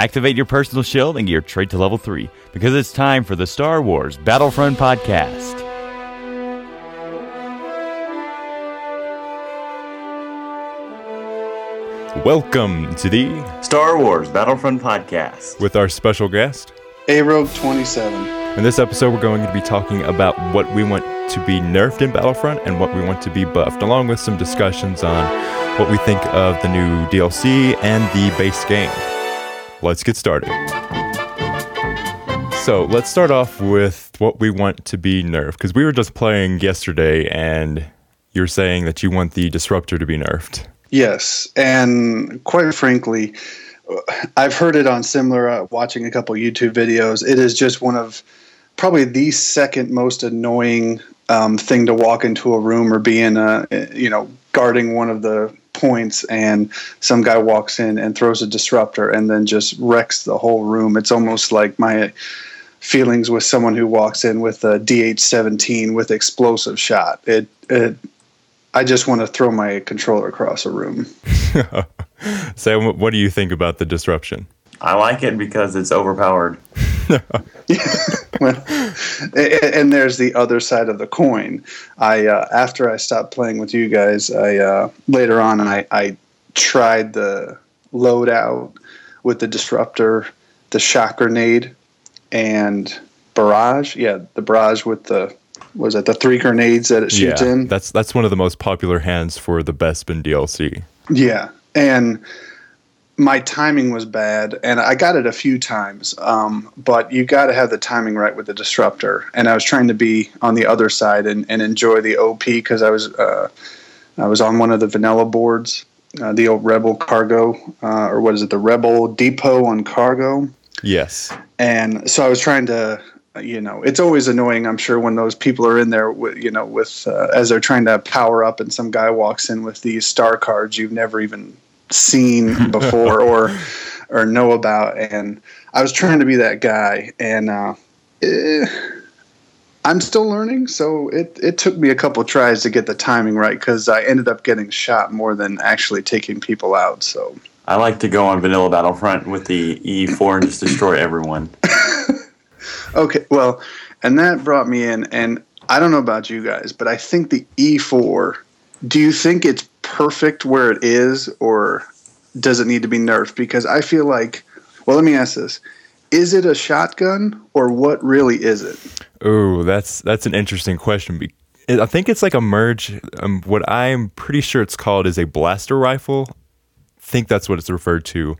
Activate your personal shield and gear your trait to level 3 because it's time for the Star Wars Battlefront Podcast. Welcome to the Star Wars Battlefront Podcast. with our special guest. A Rogue 27. In this episode, we're going to be talking about what we want to be nerfed in Battlefront and what we want to be buffed, along with some discussions on what we think of the new DLC and the base game. Let's get started. So, let's start off with what we want to be nerfed, because we were just playing yesterday and you're saying that you want the Disruptor to be nerfed. Yes, and quite frankly, I've heard it on similar uh, watching a couple YouTube videos. It is just one of probably the second most annoying um, thing to walk into a room or be in a you know guarding one of the points and some guy walks in and throws a disruptor and then just wrecks the whole room. It's almost like my feelings with someone who walks in with a DH17 with explosive shot. It it I just want to throw my controller across a room. Sam, what- what do you think about the disruption? I like it because it's overpowered. well, a- and there's the other side of the coin. I uh, after I stopped playing with you guys, I uh, later on I, I tried the loadout with the disruptor, the shock grenade, and barrage. Yeah, the barrage with the was it the three grenades that it shoots in? that's that's one of the most popular hands for the Bespin DLC. Yeah, and my timing was bad, and I got it a few times. Um, but you got to have the timing right with the disruptor. And I was trying to be on the other side and, and enjoy the OP because I was uh, I was on one of the vanilla boards, uh, the old Rebel Cargo, uh, or what is it, the Rebel Depot on Cargo. Yes. And so I was trying to. You know, it's always annoying. I'm sure when those people are in there, with, you know, with uh, as they're trying to power up, and some guy walks in with these star cards you've never even seen before or or know about and i was trying to be that guy and uh, eh, i'm still learning so it, it took me a couple tries to get the timing right because i ended up getting shot more than actually taking people out so I like to go on Vanilla Battlefront with the E4 and just destroy everyone. okay well and that brought me in and i don't know about you guys but i think the e4 do you think it's perfect where it is or does it need to be nerfed because i feel like well let me ask this is it a shotgun or what really is it Oh, that's that's an interesting question. I think it's like a merge. Um, what I'm pretty sure it's called is a blaster rifle. I think that's what it's referred to,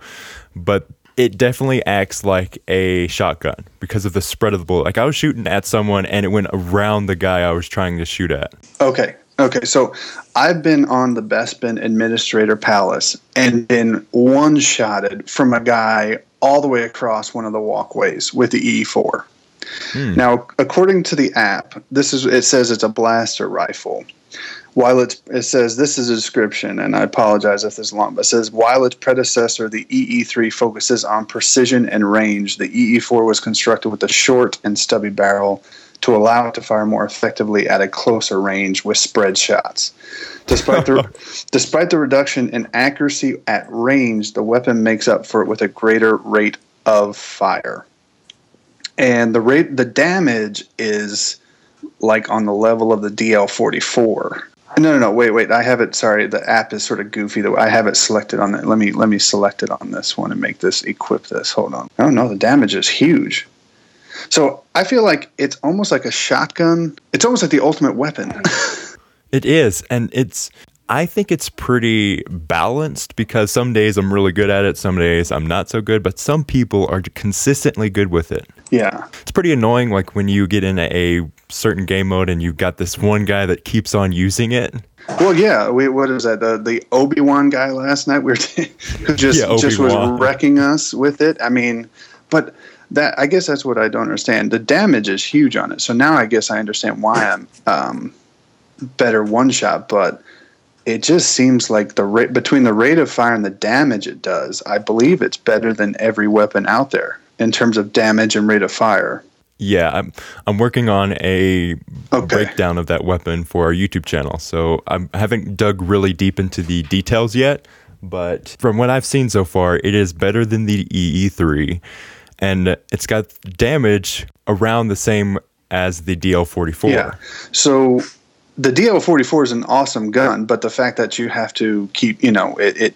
but it definitely acts like a shotgun because of the spread of the bullet. Like I was shooting at someone and it went around the guy I was trying to shoot at. Okay. Okay. So I've been on the Bespin Administrator Palace and been one shotted from a guy all the way across one of the walkways with the E4. Hmm. Now, according to the app, this is it says it's a blaster rifle. While it's it says this is a description, and I apologize if this is long, but it says while its predecessor, the EE3, focuses on precision and range, the EE4 was constructed with a short and stubby barrel to allow it to fire more effectively at a closer range with spread shots. Despite the despite the reduction in accuracy at range, the weapon makes up for it with a greater rate of fire. And the rate the damage is like on the level of the DL44. No, no, no. Wait, wait. I have it. Sorry, the app is sort of goofy. Though I have it selected on it. Let me let me select it on this one and make this equip this. Hold on. Oh no, the damage is huge. So I feel like it's almost like a shotgun. It's almost like the ultimate weapon. It is, and it's. I think it's pretty balanced because some days I'm really good at it, some days I'm not so good, but some people are consistently good with it. yeah. It's pretty annoying, like when you get in a certain game mode and you've got this one guy that keeps on using it. Well, yeah. We, what is that? The the Obi Wan guy last night. We were who just Yeah, just was wrecking us with it. I mean, but that I guess that's what I don't understand. The damage is huge on it. So now I guess I understand why I'm um, better one shot, but. It just seems like the rate between the rate of fire and the damage it does. I believe it's better than every weapon out there in terms of damage and rate of fire. Yeah, I'm I'm working on a Okay. breakdown of that weapon for our YouTube channel. So I'm, I haven't dug really deep into the details yet, but from what I've seen so far, it is better than the EE3, and it's got damage around the same as the DL44. Yeah. So the DL44 is an awesome gun, but the fact that you have to keep, you know, it, it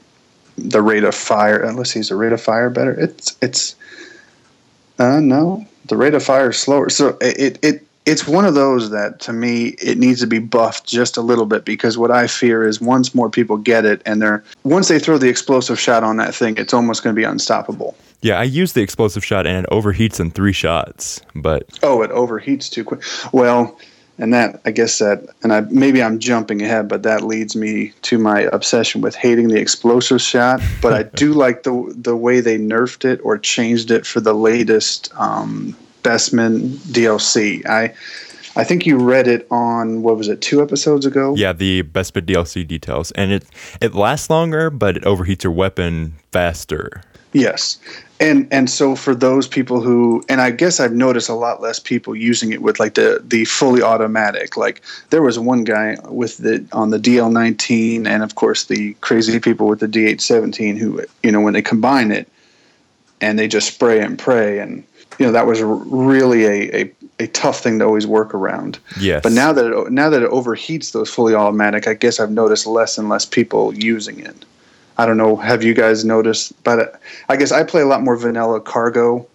the rate of fire. Uh, let's see, is the rate of fire better? It's it's. Uh, no, the rate of fire is slower. So it it it's one of those that to me it needs to be buffed just a little bit because what I fear is once more people get it and they're once they throw the explosive shot on that thing, it's almost going to be unstoppable. Yeah, I use the explosive shot and it overheats in three shots, but oh, it overheats too quick. Well, and that I guess that and I maybe I'm jumping ahead, but that leads me to my obsession with hating the explosive shot. But I do like the the way they nerfed it or changed it for the latest um, Bespin DLC. I I think you read it on what was it two episodes ago? Yeah, the Bespin DLC details, and it it lasts longer, but it overheats your weapon faster. Yes, and and so for those people who and I guess I've noticed a lot less people using it with like the the fully automatic. Like there was one guy with the on the DL19, and of course the crazy people with the DH17 who you know when they combine it and they just spray and pray and you know that was really a, a, a tough thing to always work around. Yes. But now that it, now that it overheats those fully automatic, I guess I've noticed less and less people using it. I don't know. Have you guys noticed? But I guess I play a lot more vanilla cargo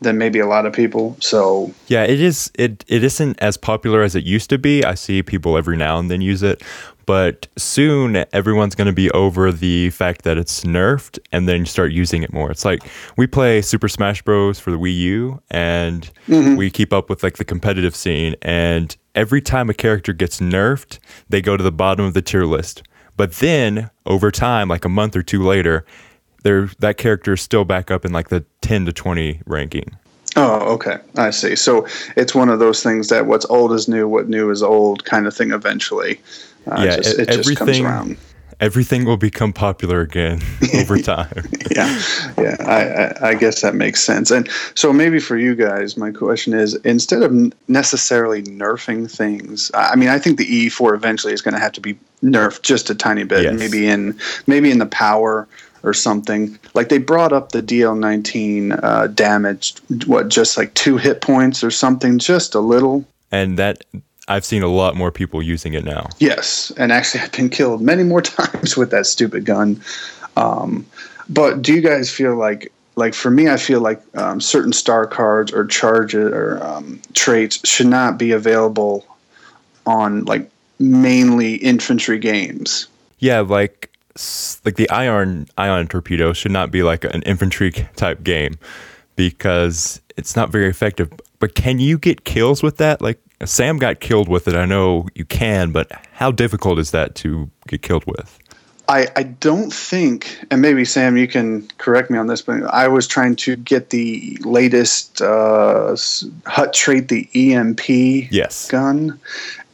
than maybe a lot of people. So yeah, it is. It it isn't as popular as it used to be. I see people every now and then use it, but soon everyone's going to be over the fact that it's nerfed, and then start using it more. It's like we play Super Smash Bros for the Wii U, and mm-hmm. we keep up with like the competitive scene, and every time a character gets nerfed, they go to the bottom of the tier list but then over time, like a month or two later, there that character is still back up in like the 10 to 20 ranking. Oh, okay. I see. So it's one of those things that what's old is new, what new is old kind of thing eventually. Uh, yeah, just, it, it just comes around everything will become popular again over time. yeah, yeah, I, I, I, guess that makes sense. And so maybe for you guys, my question is instead of necessarily nerfing things, I mean, I think the E4 eventually is going to have to be nerfed just a tiny bit, yes. maybe in maybe in the power or something. Like they brought up the DL19 uh, damage, what, just like two hit points or something, just a little. And that I've seen a lot more people using it now. Yes, and actually, I've been killed many more times with that stupid gun. Um, but do you guys feel like, like for me, I feel like um, certain star cards or charges or um, traits should not be available on like mainly infantry games. Yeah, like like the ion ion torpedo should not be like an infantry type game because it's not very effective. But can you get kills with that? Like Sam got killed with it. I know you can, but how difficult is that to get killed with? I, I don't think, and maybe Sam, you can correct me on this, but I was trying to get the latest uh, Hutt trait, the EMP yes. gun,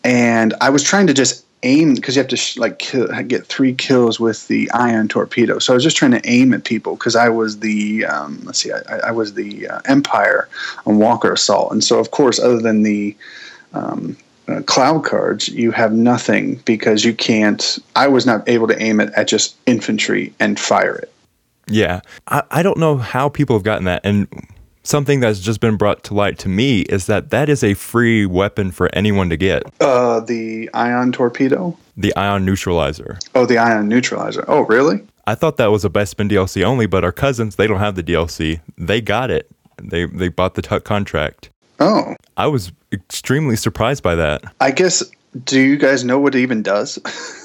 and I was trying to just aim because you have to sh- like kill, get three kills with the ion torpedo. So I was just trying to aim at people because I was the um, let's see, I, I was the uh, Empire on Walker Assault, and so of course, other than the um, uh, cloud cards, you have nothing because you can't. I was not able to aim it at just infantry and fire it. Yeah, I, I don't know how people have gotten that, and something that's just been brought to light to me is that that is a free weapon for anyone to get. Uh, the ion torpedo. The ion neutralizer. Oh, the ion neutralizer. Oh, really? I thought that was a Bespin DLC only, but our cousins they don't have the DLC. They got it. They they bought the Tuck contract. Oh. I was extremely surprised by that. I guess do you guys know what it even does?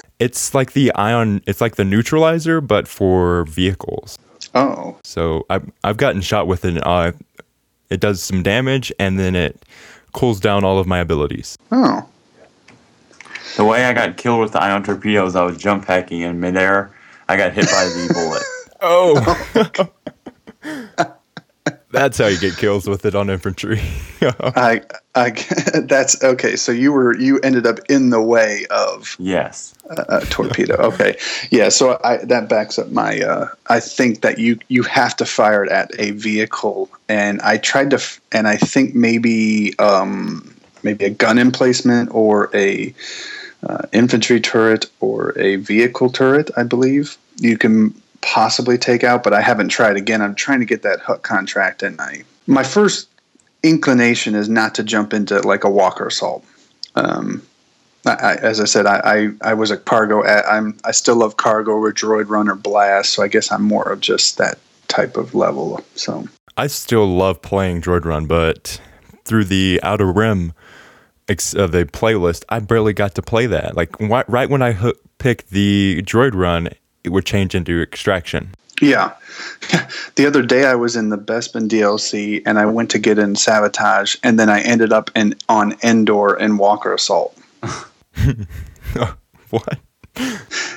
it's like the ion it's like the neutralizer but for vehicles. Oh. So I've I've gotten shot with it. Uh, it does some damage and then it cools down all of my abilities. Oh. The way I got killed with the ion torpedoes, I was jump hacking in midair. I got hit by the bullet. oh. That's how you get kills with it on infantry. I, I, that's okay. So you were you ended up in the way of yes a, a torpedo. Okay, yeah. So I that backs up my. Uh, I think that you you have to fire it at a vehicle, and I tried to, and I think maybe um, maybe a gun emplacement or a uh, infantry turret or a vehicle turret, I believe. You can possibly take out, but I haven't tried again. I'm trying to get that hook contract, and I my first inclination is not to jump into like a Walker assault. Um, I, as I said, I, I, I was a cargo. I'm I still love cargo or droid runner blast. So I guess I'm more of just that type of level. So I still love playing droid run, but through the Outer Rim, ex- uh, the playlist, I barely got to play that. Like wh- right when I picked the droid run, would change into extraction. Yeah. the other day I was in the Bespin DLC and I went to get in Sabotage and then I ended up in on Endor and Walker Assault. what?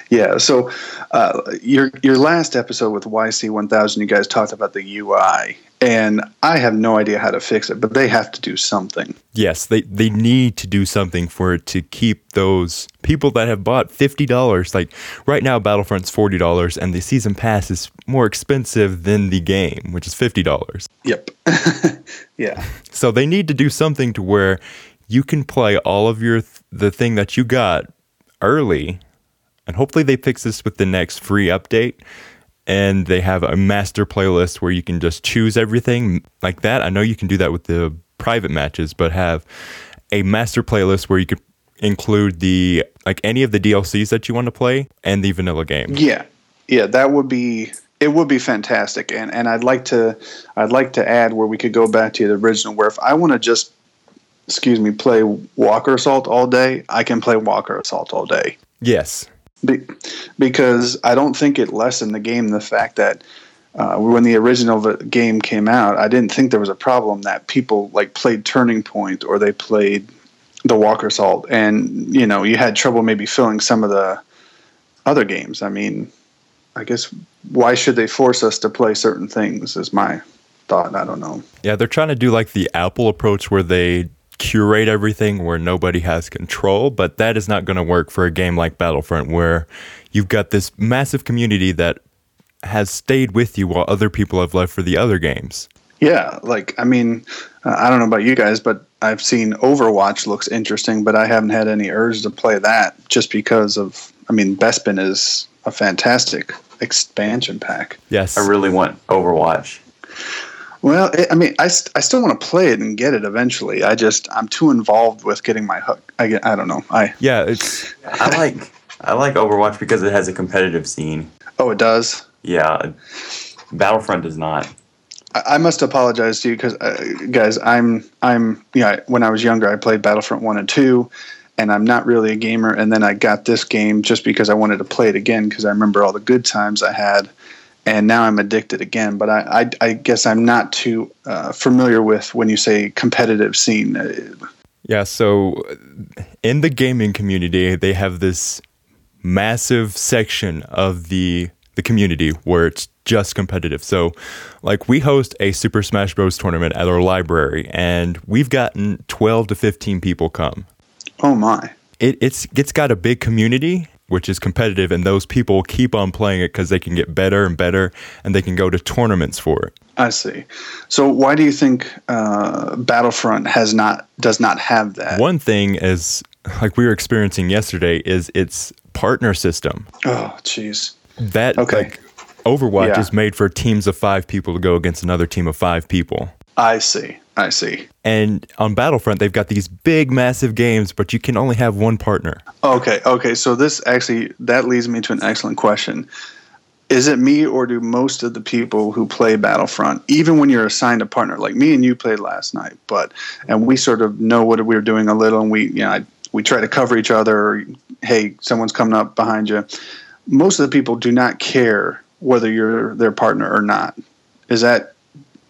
Yeah, so uh, your your last episode with YC one thousand, you guys talked about the UI, and I have no idea how to fix it, but they have to do something. Yes, they they need to do something for it to keep those people that have bought fifty dollars. Like right now, Battlefront's forty dollars, and the season pass is more expensive than the game, which is fifty dollars. Yep. yeah. So they need to do something to where you can play all of your th- the thing that you got early and hopefully they fix this with the next free update and they have a master playlist where you can just choose everything like that. I know you can do that with the private matches, but have a master playlist where you could include the like any of the DLCs that you want to play and the vanilla game. Yeah. Yeah, that would be it would be fantastic and and I'd like to I'd like to add where we could go back to the original where if I want to just excuse me play Walker Assault all day, I can play Walker Assault all day. Yes. Be, because I don't think it lessened the game the fact that uh, when the original game came out, I didn't think there was a problem that people like played Turning Point or they played the Walker Assault, and you know you had trouble maybe filling some of the other games. I mean, I guess why should they force us to play certain things? Is my thought. I don't know. Yeah, they're trying to do like the Apple approach where they curate everything where nobody has control, but that is not going to work for a game like Battlefront where you've got this massive community that has stayed with you while other people have left for the other games. Yeah, like I mean, uh, I don't know about you guys, but I've seen Overwatch looks interesting, but I haven't had any urge to play that just because of I mean, Bespin is a fantastic expansion pack. Yes. I really want Overwatch. Well, it, I mean, I, st- I still want to play it and get it eventually. I just I'm too involved with getting my hook. I get, I don't know. I yeah, it's I like I like Overwatch because it has a competitive scene. oh, it does. Yeah, Battlefront does not. I, I must apologize to you because uh, guys, I'm I'm yeah. When I was younger, I played Battlefront one and two, and I'm not really a gamer. And then I got this game just because I wanted to play it again because I remember all the good times I had and now I'm addicted again. But I, I, I guess I'm not too uh, familiar with when you say competitive scene. Yeah, so in the gaming community, they have this massive section of the the community where it's just competitive. So, like we host a Super Smash Bros tournament at our library, and we've gotten 12 to 15 people come. Oh my! It, it's it's got a big community, which is competitive, and those people keep on playing it because they can get better and better, and they can go to tournaments for it. I see. So why do you think uh, Battlefront has not does not have that? One thing is like we were experiencing yesterday is its partner system. Oh, jeez. That Okay. like Overwatch Yeah. is made for teams of five people to go against another team of five people. I see. I see. And on Battlefront, they've got these big, massive games, but you can only have one partner. Okay. Okay. So this actually that leads me to an excellent question. Is it me or do most of the people who play Battlefront, even when you're assigned a partner, like me and you played last night, but and we sort of know what we were doing a little, and we you know I, we try to cover each other. Or, hey, someone's coming up behind you. Most of the people do not care whether you're their partner or not. Is that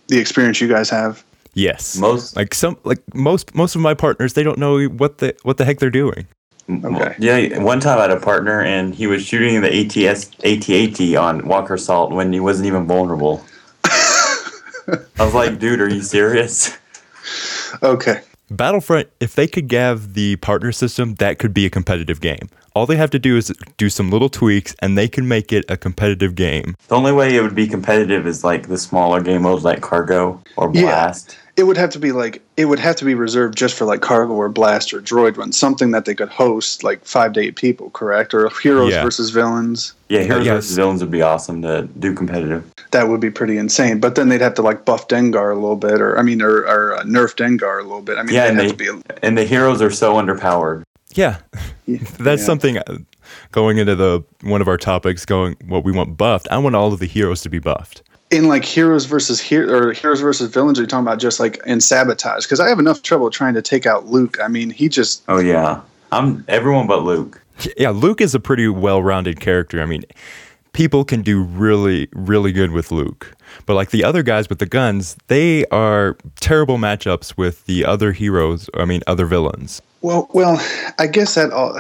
the experience you guys have? Yes, Most like some like most most of my partners, they don't know what the what the heck they're doing. Okay. Yeah, one time I had a partner and he was shooting the ATS AT-AT on Walker Assault when he wasn't even vulnerable. I was like, dude, are you serious? Okay. Battlefront, if they could have the partner system, that could be a competitive game. All they have to do is do some little tweaks, and they can make it a competitive game. The only way it would be competitive is like the smaller game modes like Cargo or Yeah. Blast. it would have to be like it would have to be reserved just for like cargo or blast or droid run, something that they could host like five to eight people, correct? Or heroes Yeah. versus villains. Yeah, heroes yes. versus villains would be awesome to do competitive. That would be pretty insane. But then they'd have to like buff Dengar a little bit, or I mean, or, or uh, nerf Dengar a little bit. I mean, Yeah, and have they- to be. And the heroes are so underpowered. Yeah, that's yeah. something. uh, Going into the one of our topics, going what we want buffed. I want all of the heroes to be buffed. In like heroes versus hero or heroes versus villains. Are you talking about just like in sabotage? Because I have enough trouble trying to take out Luke. I mean, he just Oh yeah, I'm everyone but Luke. Yeah, Luke is a pretty well-rounded character. I mean, people can do really, really good with Luke, but like the other guys with the guns, they are terrible matchups with the other heroes. I mean, other villains. well, well. I guess that all.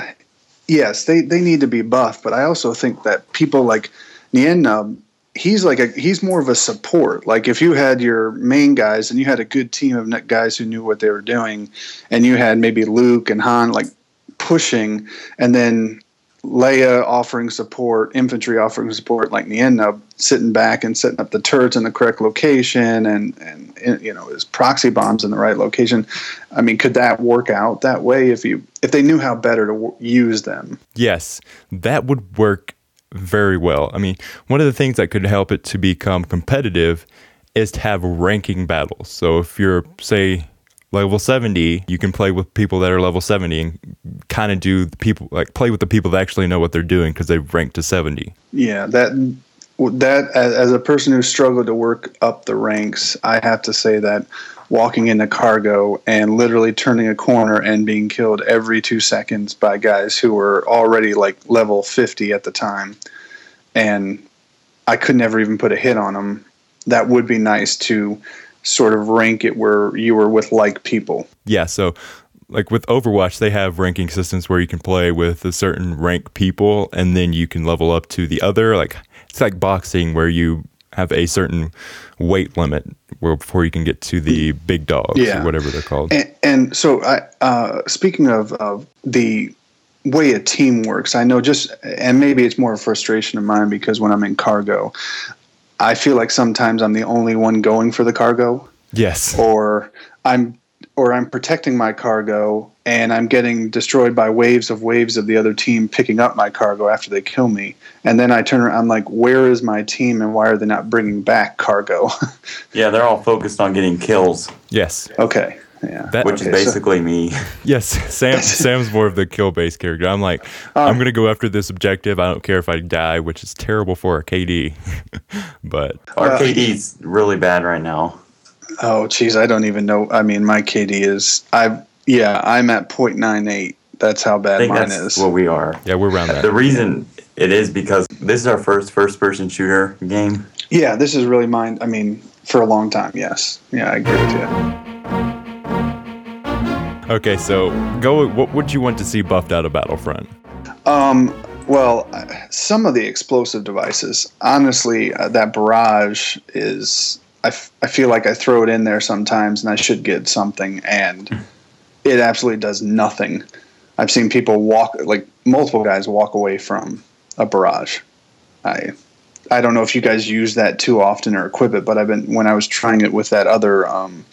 Yes, they they need to be buffed, but I also think that people like Nien Nunb, he's like a he's more of a support. Like if you had your main guys and you had a good team of guys who knew what they were doing, and you had maybe Luke and Han like pushing, and then Leia offering support, infantry offering support, like Nien Nunb sitting back and setting up the turrets in the correct location, and and you know his proxy bombs in the right location. I mean, could that work out that way if you if they knew how better to w- use them? Yes, that would work very well. I mean, one of the things that could help it to become competitive is to have ranking battles. So if you're, say, level 70, you can play with people that are level 70 and kind of do the people, like play with the people that actually know what they're doing because they've ranked to 70. Yeah, that that as, as a person who struggled to work up the ranks, I have to say that walking into cargo and literally turning a corner and being killed every two seconds by guys who were already like level 50 at the time. And i could never even put a hit on them that would be nice to sort of rank it where you were with like people. Yeah, so like with Overwatch, they have ranking systems where you can play with a certain rank people and then you can level up to the other. Like it's like boxing where you have a certain weight limit where before you can get to the big dogs Yeah. or whatever they're called. And, and so, I, uh, speaking of, of the way a team works, I know just, and maybe it's more a frustration of mine because when I'm in cargo, I feel like sometimes I'm the only one going for the cargo, yes. or I'm, or I'm protecting my cargo and I'm getting destroyed by waves of waves of the other team picking up my cargo after they kill me. And then I turn around, I'm like, where is my team and why are they not bringing back cargo? Yeah, they're all focused on getting kills, Yes. okay. Yeah. That- which Okay, is so- basically me. Yes. Sam Sam's more of the kill based character. I'm like, I'm gonna go after this objective. I don't care if I die, which is terrible for a KD. but Our Uh, KD's really bad right now. Oh, geez, I don't even know. I mean, my KD is I. Yeah, I'm at 0.98. That's how I bad think mine that's is. what we are. yeah, we're around that. The reason it is because this is our first first-person shooter game. yeah, this is really mine. I mean, for a long time, yes. Yeah, I agree with you. Okay, so go. What would you want to see buffed out of Battlefront? Um, well, uh, some of the explosive devices, honestly, uh, that barrage is. I, f- I feel like I throw it in there sometimes, and I should get something, and it absolutely does nothing. I've seen people walk, like multiple guys, walk away from a barrage. I, I don't know if you guys use that too often or equip it, but I've been when I was trying it with that other um,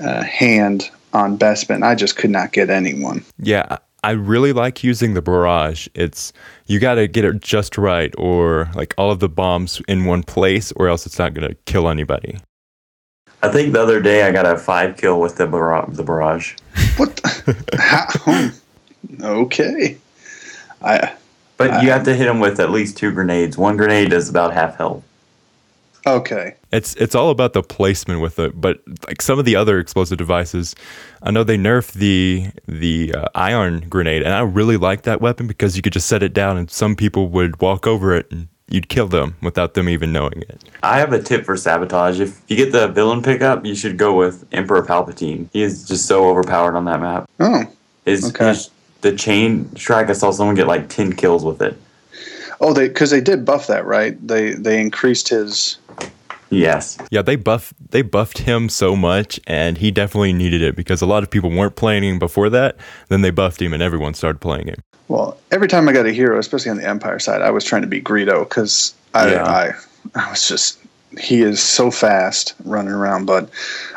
uh, hand on Bespin, I just could not get anyone. Yeah, I I really like using the barrage. It's you got to get it just right, or like all of the bombs in one place, or else it's not gonna kill anybody. I think the other day I got a five kill with the barrage. The barrage. What? How? Okay. I But you have to hit them with at least two grenades. One grenade is about half health. Okay. It's it's all about the placement with it. But like some of the other explosive devices, I know they nerfed the the uh, ion grenade, and I really like that weapon because you could just set it down, and some people would walk over it, and you'd kill them without them even knowing it. I have a tip for sabotage. If you get the villain pickup, you should go with Emperor Palpatine. He is just so overpowered on that map. Oh. His, Okay. his- the chain strike. I saw someone get like ten kills with it. Oh, they because they did buff that, right? They they increased his. Yes. Yeah, they buff they buffed him so much, and he definitely needed it because a lot of people weren't playing him before that. Then they buffed him, and everyone started playing him. Well, every time I got a hero, especially on the Empire side, I was trying to be Greedo because I, Yeah. I I was just he is so fast running around. But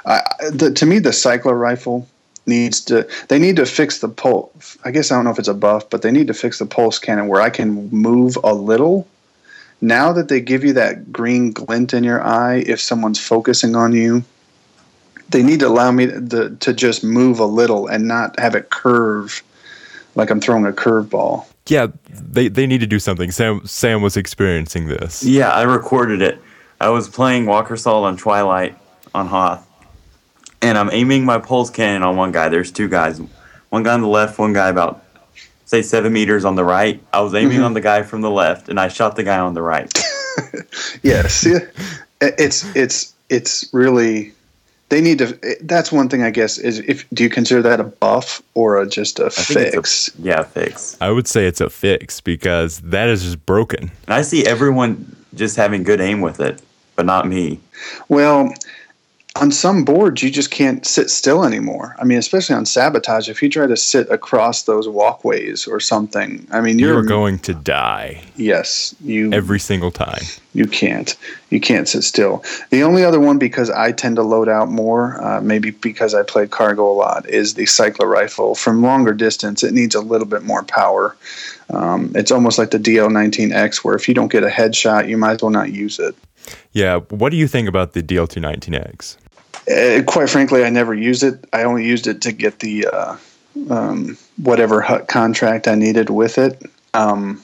uh, the, to me, the cycler rifle needs to. They need to fix the pulse. I guess I don't know if it's a buff, but they need to fix the pulse cannon where I can move a little. Now that they give you that green glint in your eye, if someone's focusing on you, they need to allow me to, to just move a little and not have it curve like I'm throwing a curveball. Yeah, they, they need to do something. Sam Sam was experiencing this. Yeah, I recorded it. I was playing Walker Assault on Twilight on Hoth, and I'm aiming my pulse cannon on one guy. There's two guys, one guy on the left, one guy about say seven meters on the right. I was aiming mm-hmm. on the guy from the left, and I shot the guy on the right. yes, it's it's it's really they need to. That's one thing, I guess. Is if do you consider that a buff or a, just a fix? Yeah, a, yeah, fix. I would say it's a fix because that is just broken. And I see everyone just having good aim with it, but not me. Well, on some boards you just can't sit still anymore. I mean, especially on sabotage, if you try to sit across those walkways or something, I mean, you're, you're going to die. Yes, you every single time. You can't. You can't sit still. The only other one, because I tend to load out more, uh, maybe because I play cargo a lot, is the cycler rifle. From longer distance, it needs a little bit more power. Um, it's almost like the DL19X, where if you don't get a headshot, you might as well not use it. Yeah. What do you think about the DL219X? Uh, quite frankly, I never used it. I only used it to get the uh, um, whatever Hutt contract I needed with it. Um,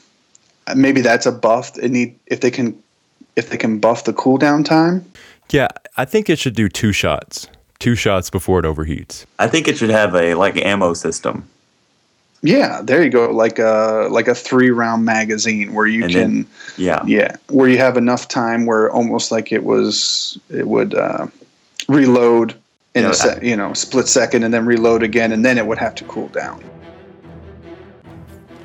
maybe that's a buff. It need if they can if they can buff the cooldown time. Yeah, I think it should do two shots. Two shots before it overheats. I think it should have a like ammo system. Yeah, there you go. Like a like a three round magazine where you and can then, yeah yeah where you have enough time where almost like it was it would uh, reload in a se- you know split second and then reload again and then it would have to cool down.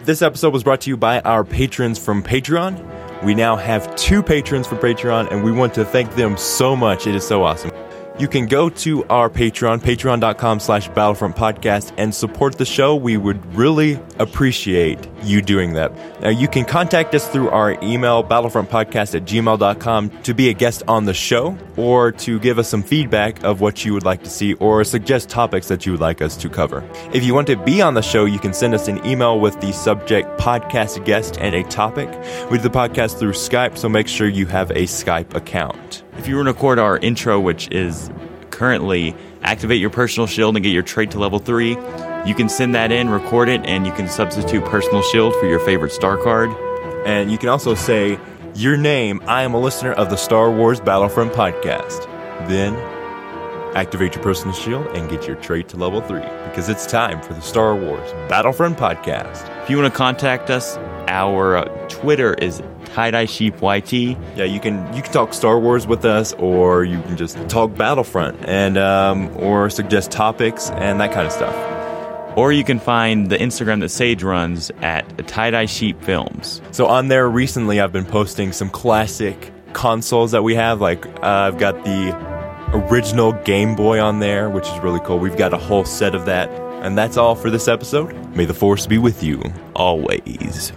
This episode was brought to you by our patrons from Patreon. We now have two patrons from Patreon and we want to thank them so much. It is so awesome you can go to our Patreon, patreon.com slash Battlefront Podcast, and support the show. We would really appreciate you doing that. Now, you can contact us through our email, battlefrontpodcast at gmail.com, to be a guest on the show or to give us some feedback of what you would like to see or suggest topics that you would like us to cover. If you want to be on the show, you can send us an email with the subject podcast guest and a topic. We do the podcast through Skype, so make sure you have a Skype account. If you want to record our intro, which is currently activate your personal shield and get your trait to level 3, you can send that in, record it, and you can substitute personal shield for your favorite star card. And you can also say, Your name, I am a listener of the Star Wars Battlefront podcast. Then activate your personal shield and get your trait to level 3 because it's time for the Star Wars Battlefront podcast. If you want to contact us, our Twitter is tie dye sheep yt. Yeah, you can you can talk Star Wars with us, or you can just talk Battlefront and um, or suggest topics and that kind of stuff. Or you can find the Instagram that Sage runs at tie dye sheep films. So on there recently, I've been posting some classic consoles that we have. Like uh, I've got the original Game Boy on there, which is really cool. We've got a whole set of that. And that's all for this episode. May the force be with you always.